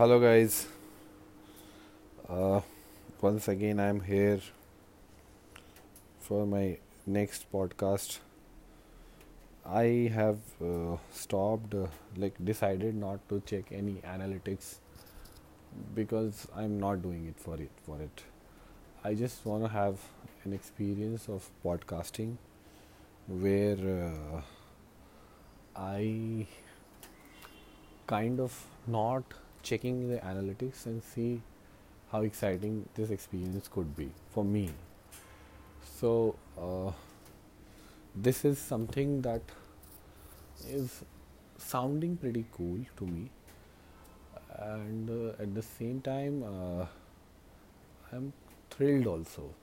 Hello, guys. Uh, once again, I'm here for my next podcast. I have uh, stopped, uh, like, decided not to check any analytics because I'm not doing it for it. For it, I just want to have an experience of podcasting where uh, I kind of not checking the analytics and see how exciting this experience could be for me. So, uh, this is something that is sounding pretty cool to me, and uh, at the same time, uh, I'm thrilled also.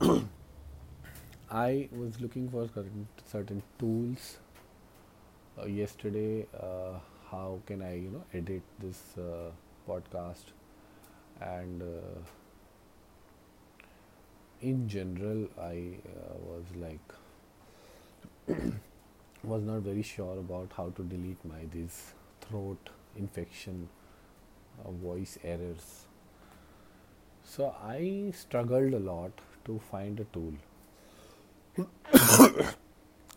I was looking for certain, certain tools uh, yesterday. How can I, you know, edit this uh, podcast and uh, in general, I uh, was like was not very sure about how to delete my this throat infection, uh, voice errors. So I struggled a lot to find a tool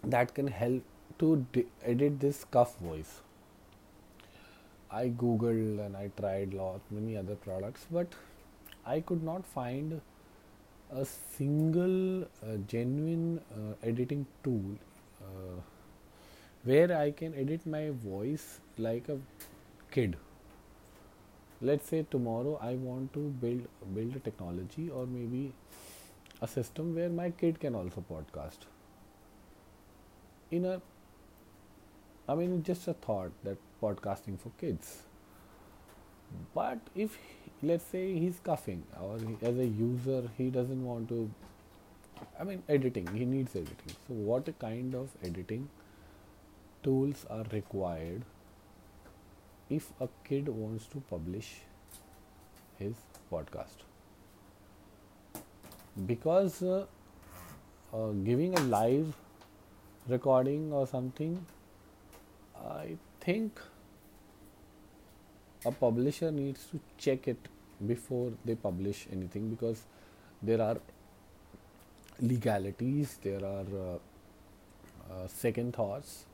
that can help to edit this cough voice. I googled and I tried lot many other products, but I could not find a single uh, genuine uh, editing tool uh, where I can edit my voice like a kid. Let's say tomorrow I want to build build a technology or maybe a system where my kid can also podcast. In a, I mean, just a thought that podcasting for kids. But if let's say he's coughing or he, as a user he doesn't want to i mean editing he needs editing so what kind of editing tools are required if a kid wants to publish his podcast because uh, uh, giving a live recording or something i think a publisher needs to check it before they publish anything because there are legalities there are uh, uh, second thoughts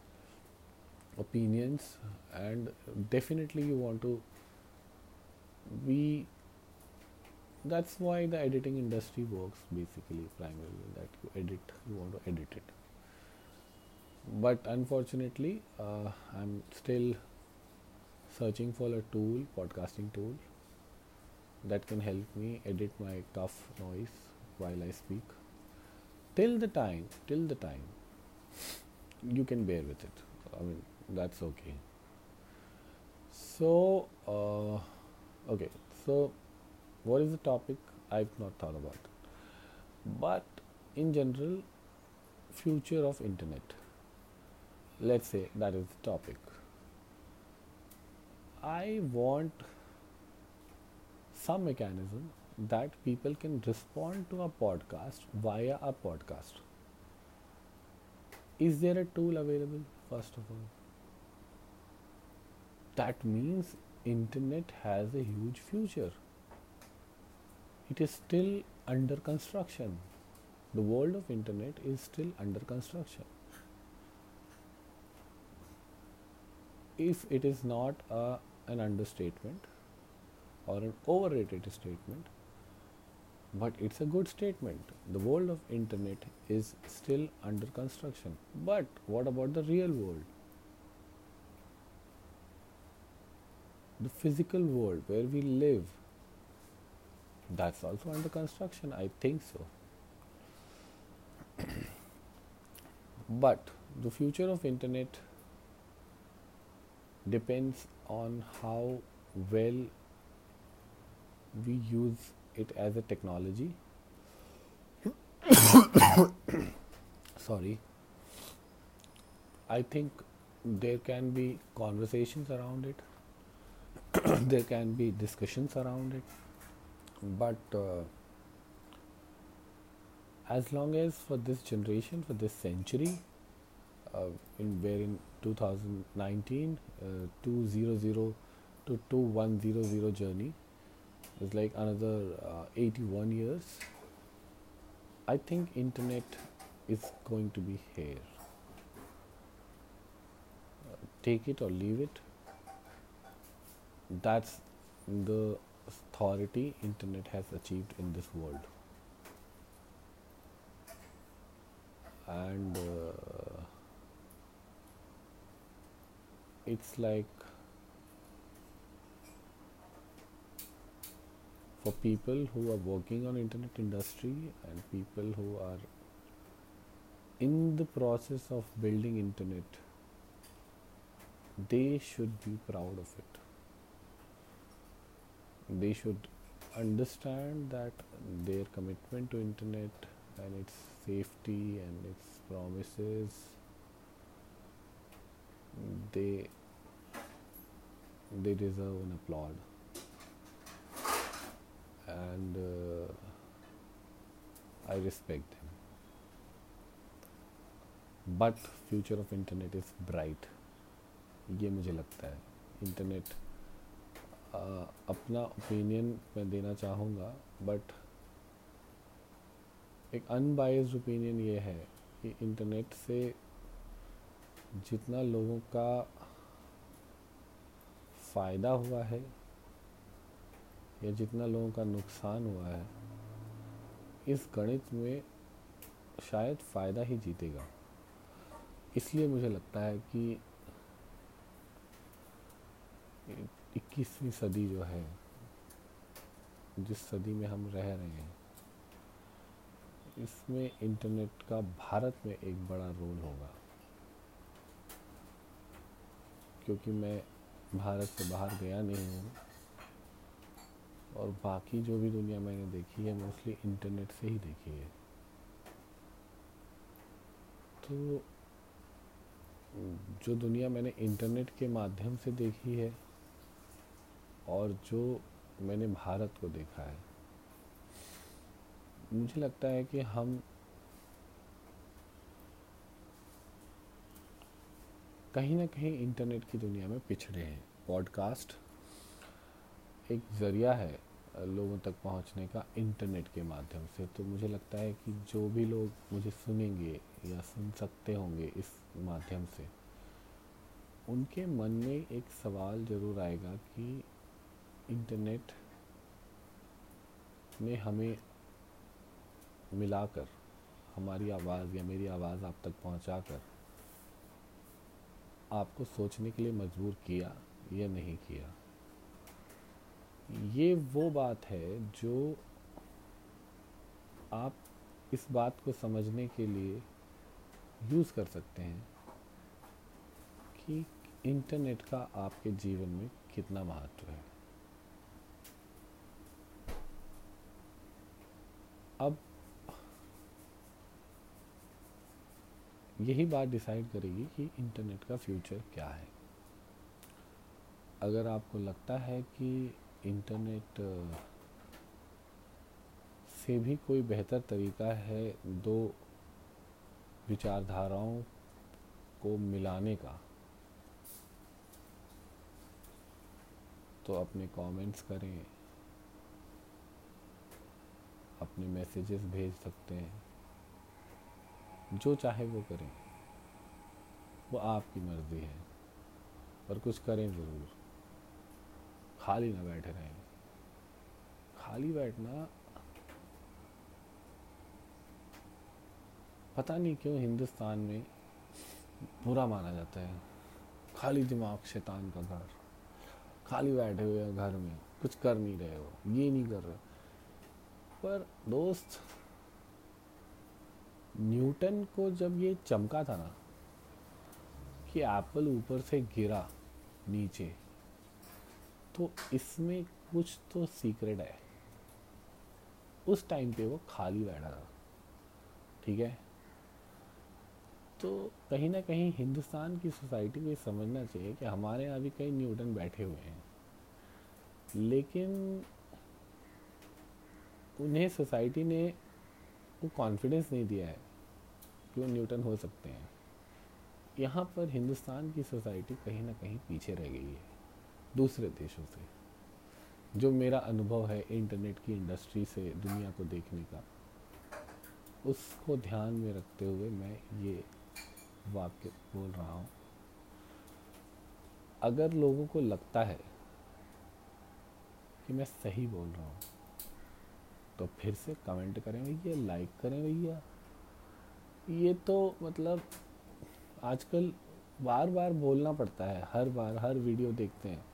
opinions and definitely you want to be that's why the editing industry works basically primarily that you edit you want to edit it but unfortunately uh, i'm still searching for a tool podcasting tool that can help me edit my cough noise while i speak. Till the time till the time you can bear with it. I mean that's okay. So uh, okay so what is the topic? I've not thought about. But in general future of internet let's say that is the topic. I want some mechanism that people can respond to a podcast via a podcast. Is there a tool available first of all? That means internet has a huge future. It is still under construction. The world of internet is still under construction if it is not a, an understatement or an overrated statement but it's a good statement. The world of internet is still under construction. But what about the real world? The physical world where we live that's also under construction i think so. But the future of internet depends on how well we use it as a technology. Sorry. I think there can be conversations around it. There can be discussions around it. But uh, as long as for this generation for this century uh, in where in 2019 uh, 200 to 2100 journey. Is like another uh, 81 years. I think internet is going to be here. Take it or leave it. That's the authority internet has achieved in this world. And uh, it's like for people who are working on internet industry and people who are in the process of building internet they should be proud of it. They should understand that their commitment to internet and its safety and its promises they they deserve an applaud and uh, I respect them but future of internet is bright ये मुझे लगता है internet अपना opinion मैं देना चाहूँगा but एक unbiased opinion ये है कि इंटरनेट से जितना लोगों का फ़ायदा हुआ है या जितना लोगों का नुकसान हुआ है, इस गणित में शायद फ़ायदा ही जीतेगा। इसलिए मुझे लगता है कि इक्कीसवीं सदी जो है, जिस सदी में हम रह रहे हैं, इसमें इंटरनेट का भारत में एक बड़ा रोल होगा। क्योंकि मैं भारत से बाहर गया नहीं हूँ। और बाकी जो भी दुनिया मैंने देखी है मोस्टली इंटरनेट से ही देखी है। तो जो दुनिया मैंने इंटरनेट के माध्यम से देखी है और जो मैंने भारत को देखा है, मुझे लगता है कि हम कहीं ना कहीं इंटरनेट की दुनिया में पिछड़े हैं। पॉडकास्ट एक ज़रिया है लोगों तक पहुँचने का इंटरनेट के माध्यम से। तो मुझे लगता है कि जो भी लोग मुझे सुनेंगे या सुन सकते होंगे इस माध्यम से, उनके मन में एक सवाल ज़रूर आएगा कि इंटरनेट ने हमें मिलाकर, हमारी आवाज़ या मेरी आवाज़ आप तक पहुंचाकर आपको सोचने के लिए मजबूर किया या नहीं किया। ये वो बात है जो आप इस बात को समझने के लिए यूज़ कर सकते हैं कि इंटरनेट का आपके जीवन में कितना महत्व है। अब यही बात डिसाइड करेगी कि इंटरनेट का फ्यूचर क्या है। अगर आपको लगता है कि इंटरनेट से भी कोई बेहतर तरीका है दो विचारधाराओं को मिलाने का तो अपने कमेंट्स करें, अपने मैसेजेस भेज सकते हैं। जो चाहे वो करें। वो आपकी मर्ज़ी है, पर कुछ करें ज़रूर। खाली ना बैठे रहें। खाली बैठना पता नहीं क्यों हिंदुस्तान में बुरा माना जाता है। खाली दिमाग शैतान का घर। खाली बैठे हुए घर में। कुछ कर नहीं रहे हो। ये नहीं कर रहे पर दोस्त न्यूटन को जब ये चमका था ना, कि एप्पल ऊपर से गिरा नीचे तो इसमें कुछ तो सीक्रेट है। उस टाइम पे वो खाली बैठा था, ठीक है? तो कहीं ना कहीं हिंदुस्तान की सोसाइटी को ये समझना चाहिए कि हमारे यहाँ भी कई न्यूटन बैठे हुए हैं, लेकिन उन्हें सोसाइटी ने वो कॉन्फिडेंस नहीं दिया है। कि वो न्यूटन हो सकते हैं? यहाँ पर हिंदुस्तान की सोसाइटी कहीं ना कहीं पीछे रह गई है, दूसरे देशों से। जो मेरा अनुभव है इंटरनेट की इंडस्ट्री से, दुनिया को देखने का, उसको ध्यान में रखते हुए मैं ये वाक्य बोल रहा हूँ। अगर लोगों को लगता है कि मैं सही बोल रहा हूँ तो फिर से कमेंट करें भैया, लाइक करें भैया ये तो मतलब आजकल बार बार बोलना पड़ता है, हर बार, हर वीडियो देखते हैं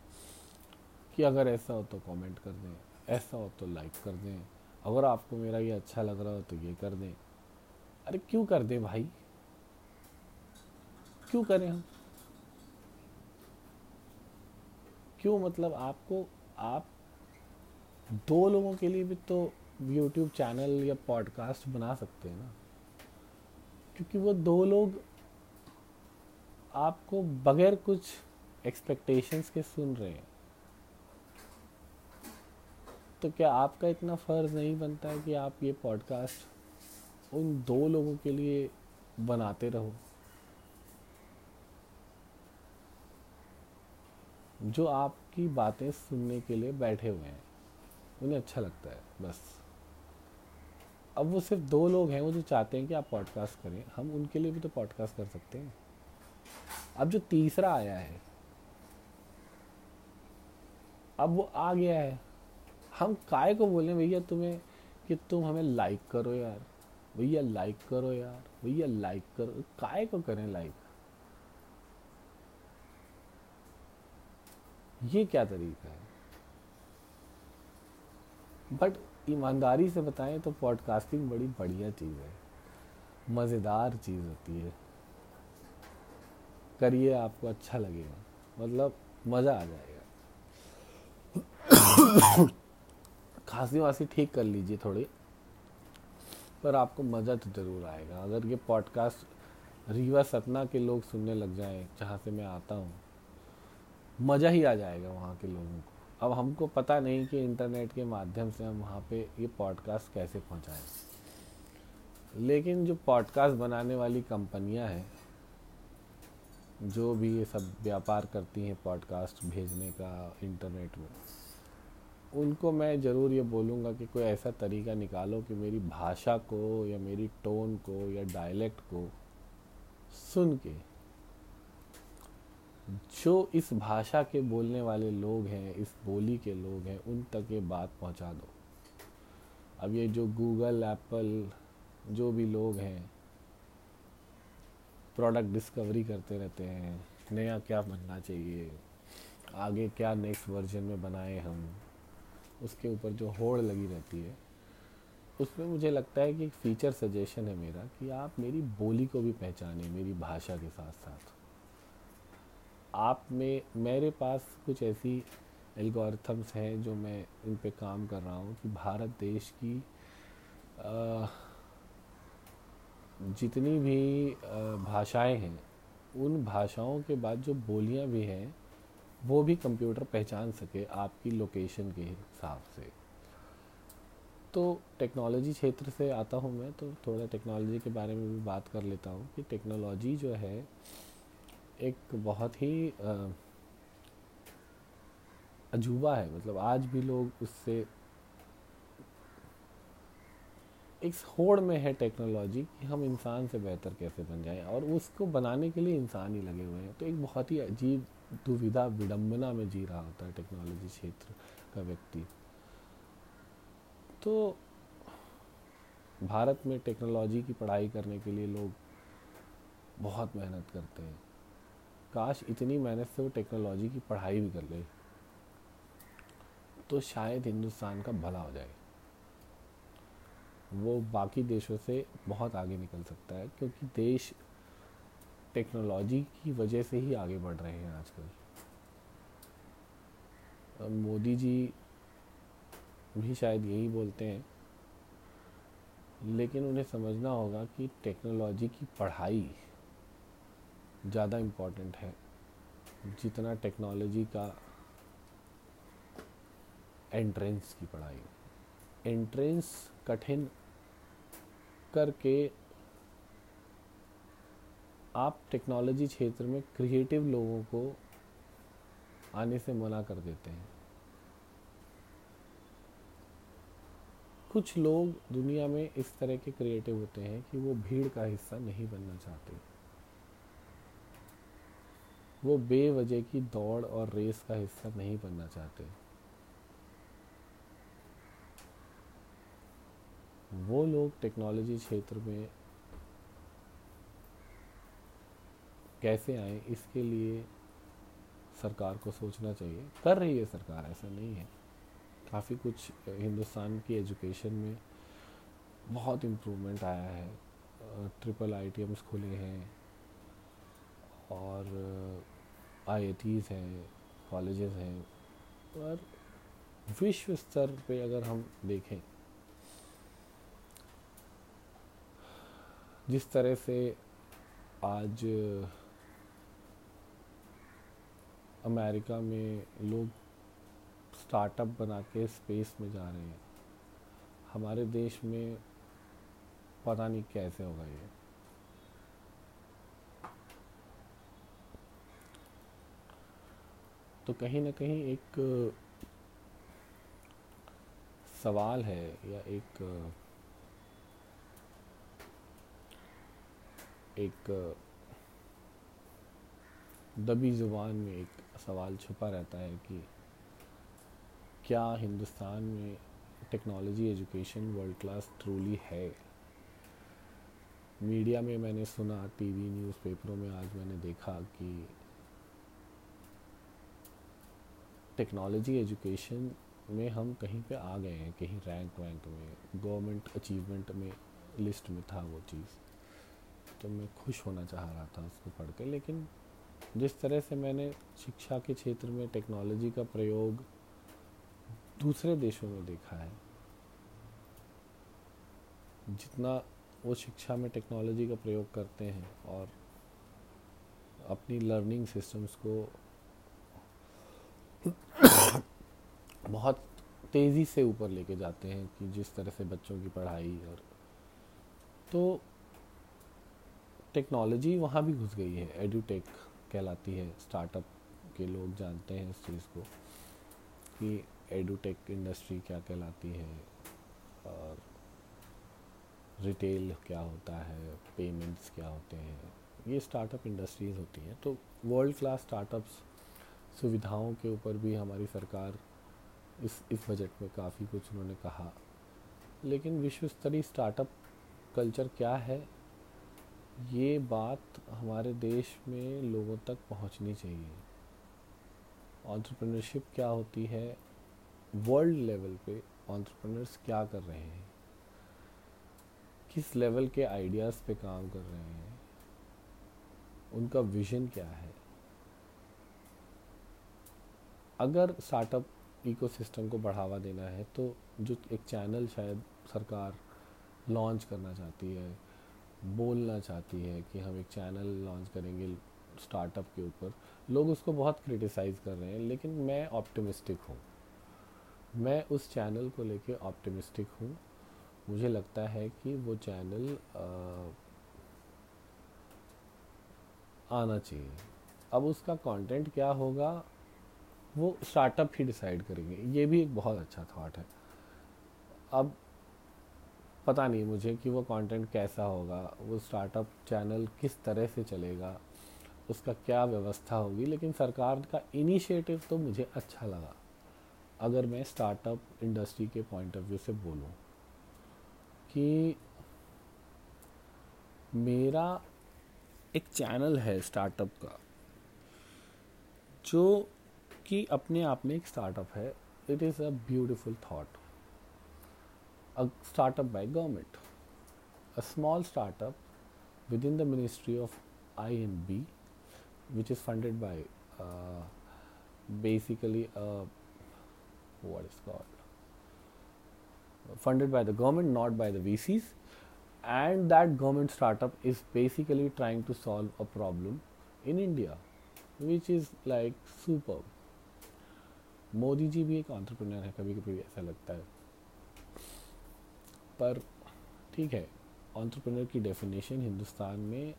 कि अगर ऐसा हो तो कमेंट कर दें, ऐसा हो तो लाइक कर दें, अगर आपको मेरा ये अच्छा लग रहा हो तो ये कर दें। अरे क्यों कर दें भाई? क्यों करें हम? क्यों मतलब आपको, आप दो लोगों के लिए भी तो यूट्यूब चैनल या पॉडकास्ट बना सकते हैं ना। क्योंकि वो दो लोग आपको बगैर कुछ एक्सपेक्टेशंस के सुन रहे हैं। तो क्या आपका इतना फ़र्ज़ नहीं बनता है कि आप ये पॉडकास्ट उन दो लोगों के लिए बनाते रहो? जो आपकी बातें सुनने के लिए बैठे हुए हैं, उन्हें अच्छा लगता है, बस। अब वो सिर्फ़ दो लोग हैं, वो जो चाहते हैं कि आप पॉडकास्ट करें, हम उनके लिए भी तो पॉडकास्ट कर सकते हैं। अब जो तीसरा आया है, अब वो आ गया है। हम काय को बोले, भैया तुम्हें, कि तुम हमें लाइक करो यार। भैया लाइक करो यार। भैया लाइक करो। काय को करें लाइक ये क्या तरीका है? बट ईमानदारी से बताएँ तो पॉडकास्टिंग बड़ी बढ़िया चीज़ है। मज़ेदार चीज़ होती है। करिए आपको अच्छा लगेगा। मतलब मज़ा आ जाएगा। खांसी वासी ठीक कर लीजिए थोड़ी, पर आपको मज़ा तो ज़रूर आएगा। अगर ये पॉडकास्ट रीवा सतना के लोग सुनने लग जाएँ, जहाँ से मैं आता हूँ, मज़ा ही आ जाएगा वहाँ के लोगों को। अब हमको पता नहीं कि इंटरनेट के माध्यम से हम वहाँ पे ये पॉडकास्ट कैसे पहुँचाएँ। लेकिन जो पॉडकास्ट बनाने वाली कंपनियाँ हैं, जो भी ये सब व्यापार करती हैं पॉडकास्ट भेजने का इंटरनेट में, उनको मैं ज़रूर ये बोलूँगा कि कोई ऐसा तरीका निकालो कि मेरी भाषा को या मेरी टोन को या डायलेक्ट को सुन के जो इस भाषा के बोलने वाले लोग हैं, इस बोली के लोग हैं, उन तक ये बात पहुँचा दो। अब ये जो गूगल एप्पल जो भी लोग हैं प्रोडक्ट डिस्कवरी करते रहते हैं, नया क्या बनना चाहिए, आगे क्या नेक्स्ट वर्जन में बनाए हम, उसके ऊपर जो होड़ लगी रहती है, उसमें मुझे लगता है कि एक फ़ीचर सजेशन है मेरा कि आप मेरी बोली को भी पहचानें, मेरी भाषा के साथ साथ आप में, मेरे पास कुछ ऐसी एल्गोरिथम्स हैं जो मैं इन पे काम कर रहा हूँ कि भारत देश की जितनी भी भाषाएँ हैं, उन भाषाओं के बाद जो बोलियाँ भी हैं, वो भी कंप्यूटर पहचान सके आपकी लोकेशन के हिसाब से। तो टेक्नोलॉजी क्षेत्र से आता हूँ मैं तो थोड़ा टेक्नोलॉजी के बारे में भी बात कर लेता हूँ कि टेक्नोलॉजी जो है एक बहुत ही अजूबा है। मतलब आज भी लोग उससे एक होड़ में है टेक्नोलॉजी कि हम इंसान से बेहतर कैसे बन जाएँ और उसको बनाने के लिए इंसान ही लगे हुए हैं। तो एक बहुत ही अजीब दुविधा विडम्बना में जी रहा होता है टेक्नोलॉजी क्षेत्र का व्यक्ति। तो भारत में टेक्नोलॉजी की पढ़ाई करने के लिए लोग बहुत मेहनत करते हैं। काश इतनी मेहनत से वो टेक्नोलॉजी की पढ़ाई भी कर ले तो शायद हिंदुस्तान का भला हो जाए। वो बाकी देशों से बहुत आगे निकल सकता है, क्योंकि देश टेक्नोलॉजी की वजह से ही आगे बढ़ रहे हैं आजकल। मोदी जी भी शायद यही बोलते हैं, लेकिन उन्हें समझना होगा कि टेक्नोलॉजी की पढ़ाई ज़्यादा इम्पोर्टेंट है। जितना टेक्नोलॉजी का एंट्रेंस की पढ़ाई एंट्रेंस कठिन करके आप टेक्नोलॉजी क्षेत्र में क्रिएटिव लोगों को आने से मना कर देते हैं। कुछ लोग दुनिया में इस तरह के क्रिएटिव होते हैं कि वो भीड़ का हिस्सा नहीं बनना चाहते। वो बेवजह की दौड़ और रेस का हिस्सा नहीं बनना चाहते। वो लोग टेक्नोलॉजी क्षेत्र में कैसे आए, इसके लिए सरकार को सोचना चाहिए। कर रही है सरकार, ऐसा नहीं है। काफ़ी कुछ हिंदुस्तान की एजुकेशन में बहुत इम्प्रूवमेंट आया है। ट्रिपल आई खुले हैं और आई हैं, कॉलेजेस हैं और विश्व स्तर पे अगर हम देखें, जिस तरह से आज अमेरिका में लोग स्टार्टअप बना के स्पेस में जा रहे हैं, हमारे देश में पता नहीं कैसे होगा ये। तो कहीं ना कहीं एक, सवाल है या एक एक, दबी ज़ुबान में एक सवाल छुपा रहता है कि क्या हिंदुस्तान में technology education world class truly है? मीडिया में मैंने सुना टीवी न्यूज़पेपरों में आज मैंने देखा कि टेक्नोलॉजी एजुकेशन में हम कहीं पे आ गए हैं, कहीं रैंक वैंक में, गवर्नमेंट अचीवमेंट में लिस्ट में था वो चीज़। तो मैं खुश होना चाह रहा था उसको पढ़ के, लेकिन जिस तरह से मैंने शिक्षा के क्षेत्र में टेक्नोलॉजी का प्रयोग दूसरे देशों में देखा है, जितना वो शिक्षा में टेक्नोलॉजी का प्रयोग करते हैं और अपनी लर्निंग सिस्टम्स को बहुत तेज़ी से ऊपर लेके जाते हैं कि जिस तरह से बच्चों की पढ़ाई और तो टेक्नोलॉजी वहाँ भी घुस गई है। एडुटेक कहलाती है। स्टार्टअप के लोग जानते हैं इस चीज़ को कि एडुटेक इंडस्ट्री क्या कहलाती है और रिटेल क्या होता है, पेमेंट्स क्या होते हैं। ये स्टार्टअप इंडस्ट्रीज़ होती हैं। तो वर्ल्ड क्लास स्टार्टअप्स सुविधाओं के ऊपर भी हमारी सरकार इस इस बजट में काफ़ी कुछ उन्होंने कहा। लेकिन विश्व स्तरीय स्टार्टअप कल्चर क्या है? ये बात हमारे देश में लोगों तक पहुंचनी चाहिए। ऑन्टरप्रेन्योरशिप क्या होती है? वर्ल्ड लेवल पे ऑन्टरप्रनर्स क्या कर रहे हैं? किस लेवल के आइडियाज़ पे काम कर रहे हैं? उनका विजन क्या है? अगर स्टार्टअप इकोसिस्टम को बढ़ावा देना है तो जो एक चैनल शायद सरकार लॉन्च करना चाहती है, बोलना चाहती है कि हम एक चैनल लॉन्च करेंगे स्टार्टअप के ऊपर, लोग उसको बहुत क्रिटिसाइज़ कर रहे हैं, लेकिन मैं ऑप्टिमिस्टिक हूँ। मैं उस चैनल को लेके ऑप्टिमिस्टिक हूँ। मुझे लगता है कि वो चैनल आना चाहिए। अब उसका कंटेंट क्या होगा? वो स्टार्टअप ही डिसाइड करेंगे। ये भी एक बहुत अच्छा थॉट है। अब पता नहीं मुझे कि वो कंटेंट कैसा होगा, वो स्टार्टअप चैनल किस तरह से चलेगा, उसका क्या व्यवस्था होगी, लेकिन सरकार का इनिशिएटिव तो मुझे अच्छा लगा। अगर मैं स्टार्टअप इंडस्ट्री के पॉइंट ऑफ़ व्यू से बोलूँ कि मेरा एक चैनल है स्टार्टअप का, जो कि अपने आप में एक स्टार्टअप है। It is a beautiful thought a startup by government a small startup with in the ministry of I N B which is funded by basically what is called funded by the government not by the VCs and that government startup is basically trying to solve a problem in India which is like super Modi ji भी एक entrepreneur है कभी कभी ऐसा लगता है। पर ठीक है ऑन्टरप्रेन्योर की डेफिनेशन हिंदुस्तान में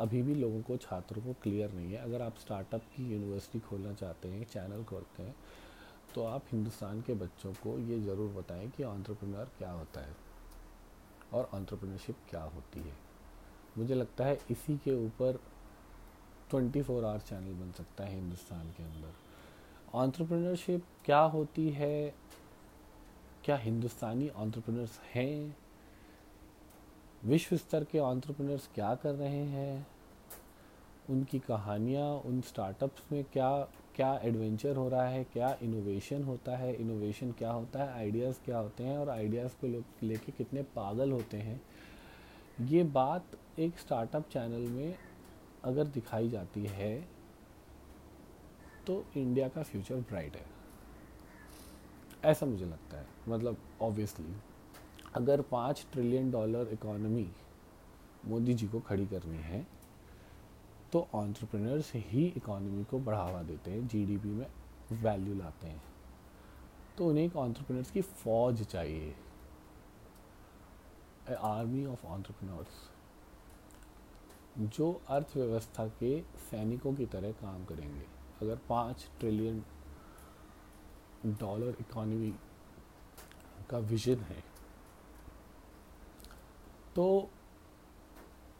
अभी भी लोगों को, छात्रों को क्लियर नहीं है। अगर आप स्टार्टअप की यूनिवर्सिटी खोलना चाहते हैं चैनल खोलते हैं तो आप हिंदुस्तान के बच्चों को ये ज़रूर बताएँ कि ऑन्टरप्रनर क्या होता है और ऑन्टरप्रनरशिप क्या होती है। मुझे लगता है इसी के ऊपर 24 फोर आवर चैनल बन सकता है हिंदुस्तान के अंदर। ऑन्टरप्रनरशिप क्या होती है? क्या हिंदुस्तानी ऑन्टरप्रनर्स हैं? विश्व स्तर के ऑन्टरप्रनर्स क्या कर रहे हैं? उनकी कहानियाँ, उन स्टार्टअप्स में क्या क्या एडवेंचर हो रहा है? क्या इनोवेशन होता है? इनोवेशन क्या होता है? आइडियाज़ क्या होते हैं? और आइडियाज़ को लेके कितने पागल होते हैं? ये बात एक स्टार्टअप चैनल में अगर दिखाई जाती है तो इंडिया का फ्यूचर ब्राइट है। ऐसा मुझे लगता है। मतलब ऑब्वियसली अगर पाँच trillion dollar economy Modi ji को खड़ी करनी है तो ऑन्टरप्रेनर्स ही इकोनॉमी को बढ़ावा देते हैं जीडीपी में वैल्यू लाते हैं। तो उन्हें एक ऑन्टरप्रेनर्स की फौज चाहिए। आर्मी ऑफ़ ऑन्टरप्रेनर्स जो अर्थव्यवस्था के सैनिकों की तरह काम करेंगे। अगर पाँच ट्रिलियन डॉलर इकोनॉमी का विजन है तो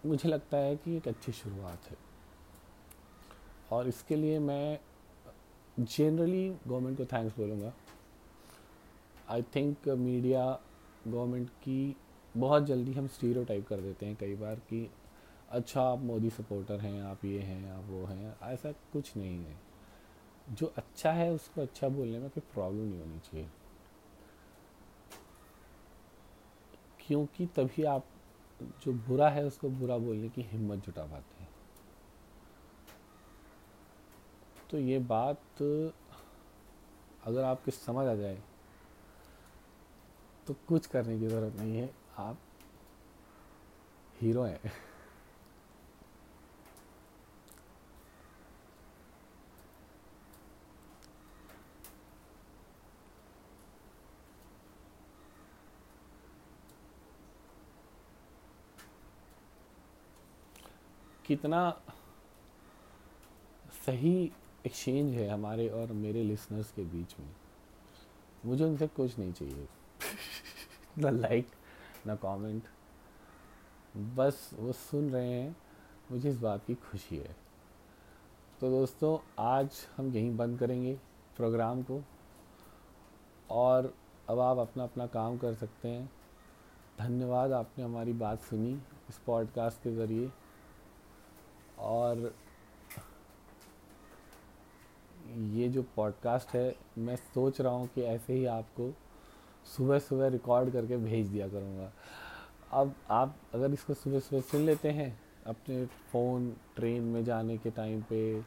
मुझे लगता है कि एक अच्छी शुरुआत है। और इसके लिए मैं जनरली गवर्नमेंट को थैंक्स बोलूँगा। आई थिंक मीडिया गवर्नमेंट की बहुत जल्दी हम स्टीरो टाइप कर देते हैं कई बार कि अच्छा आप मोदी सपोर्टर हैं, आप ये हैं, आप वो हैं, ऐसा कुछ नहीं है। जो अच्छा है उसको अच्छा बोलने में कोई प्रॉब्लम नहीं होनी चाहिए। क्योंकि तभी आप जो बुरा है उसको बुरा बोलने की हिम्मत जुटा पाते हैं। तो ये बात अगर आपके समझ आ जाए तो कुछ करने की ज़रूरत नहीं है। आप हीरो हैं। कितना सही एक्सचेंज है हमारे और मेरे लिसनर्स के बीच में। मुझे उनसे कुछ नहीं चाहिए। ना लाइक ना कमेंट बस वो सुन रहे हैं, मुझे इस बात की खुशी है। तो दोस्तों, आज हम यहीं बंद करेंगे प्रोग्राम को। और अब आप अपना अपना काम कर सकते हैं। धन्यवाद, आपने हमारी बात सुनी इस पॉडकास्ट के ज़रिए। और ये जो पॉडकास्ट है, मैं सोच रहा हूँ कि ऐसे ही आपको सुबह सुबह रिकॉर्ड करके भेज दिया करूँगा। अब आप अगर इसको सुबह सुबह सुन लेते हैं, अपने फ़ोन ट्रेन में जाने के टाइम पे,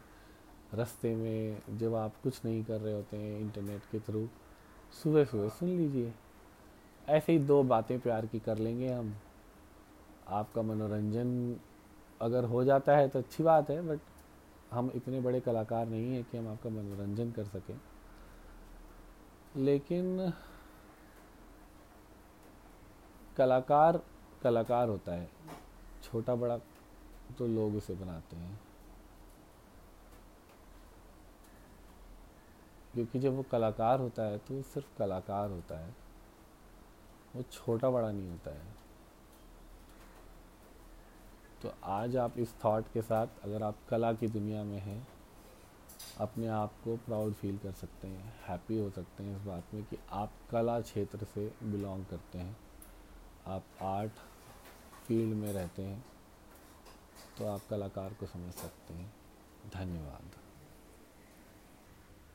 रास्ते में, जब आप कुछ नहीं कर रहे होते हैं इंटरनेट के थ्रू सुबह सुबह सुन लीजिए। ऐसे ही दो बातें प्यार की कर लेंगे हम। आपका मनोरंजन अगर हो जाता है तो अच्छी बात है बट हम इतने बड़े कलाकार नहीं हैं कि हम आपका मनोरंजन कर सकें। लेकिन कलाकार कलाकार होता है। छोटा बड़ा तो लोग उसे बनाते हैं। क्योंकि जब वो कलाकार होता है तो वो सिर्फ़ कलाकार होता है। वो छोटा बड़ा नहीं होता है। तो आज आप इस थॉट के साथ अगर आप कला की दुनिया में हैं, अपने आप को प्राउड फील कर सकते हैं हैप्पी हो सकते हैं इस बात में कि आप कला क्षेत्र से बिलोंग करते हैं। आप आर्ट फ़ील्ड में रहते हैं तो आप कलाकार को समझ सकते हैं। धन्यवाद।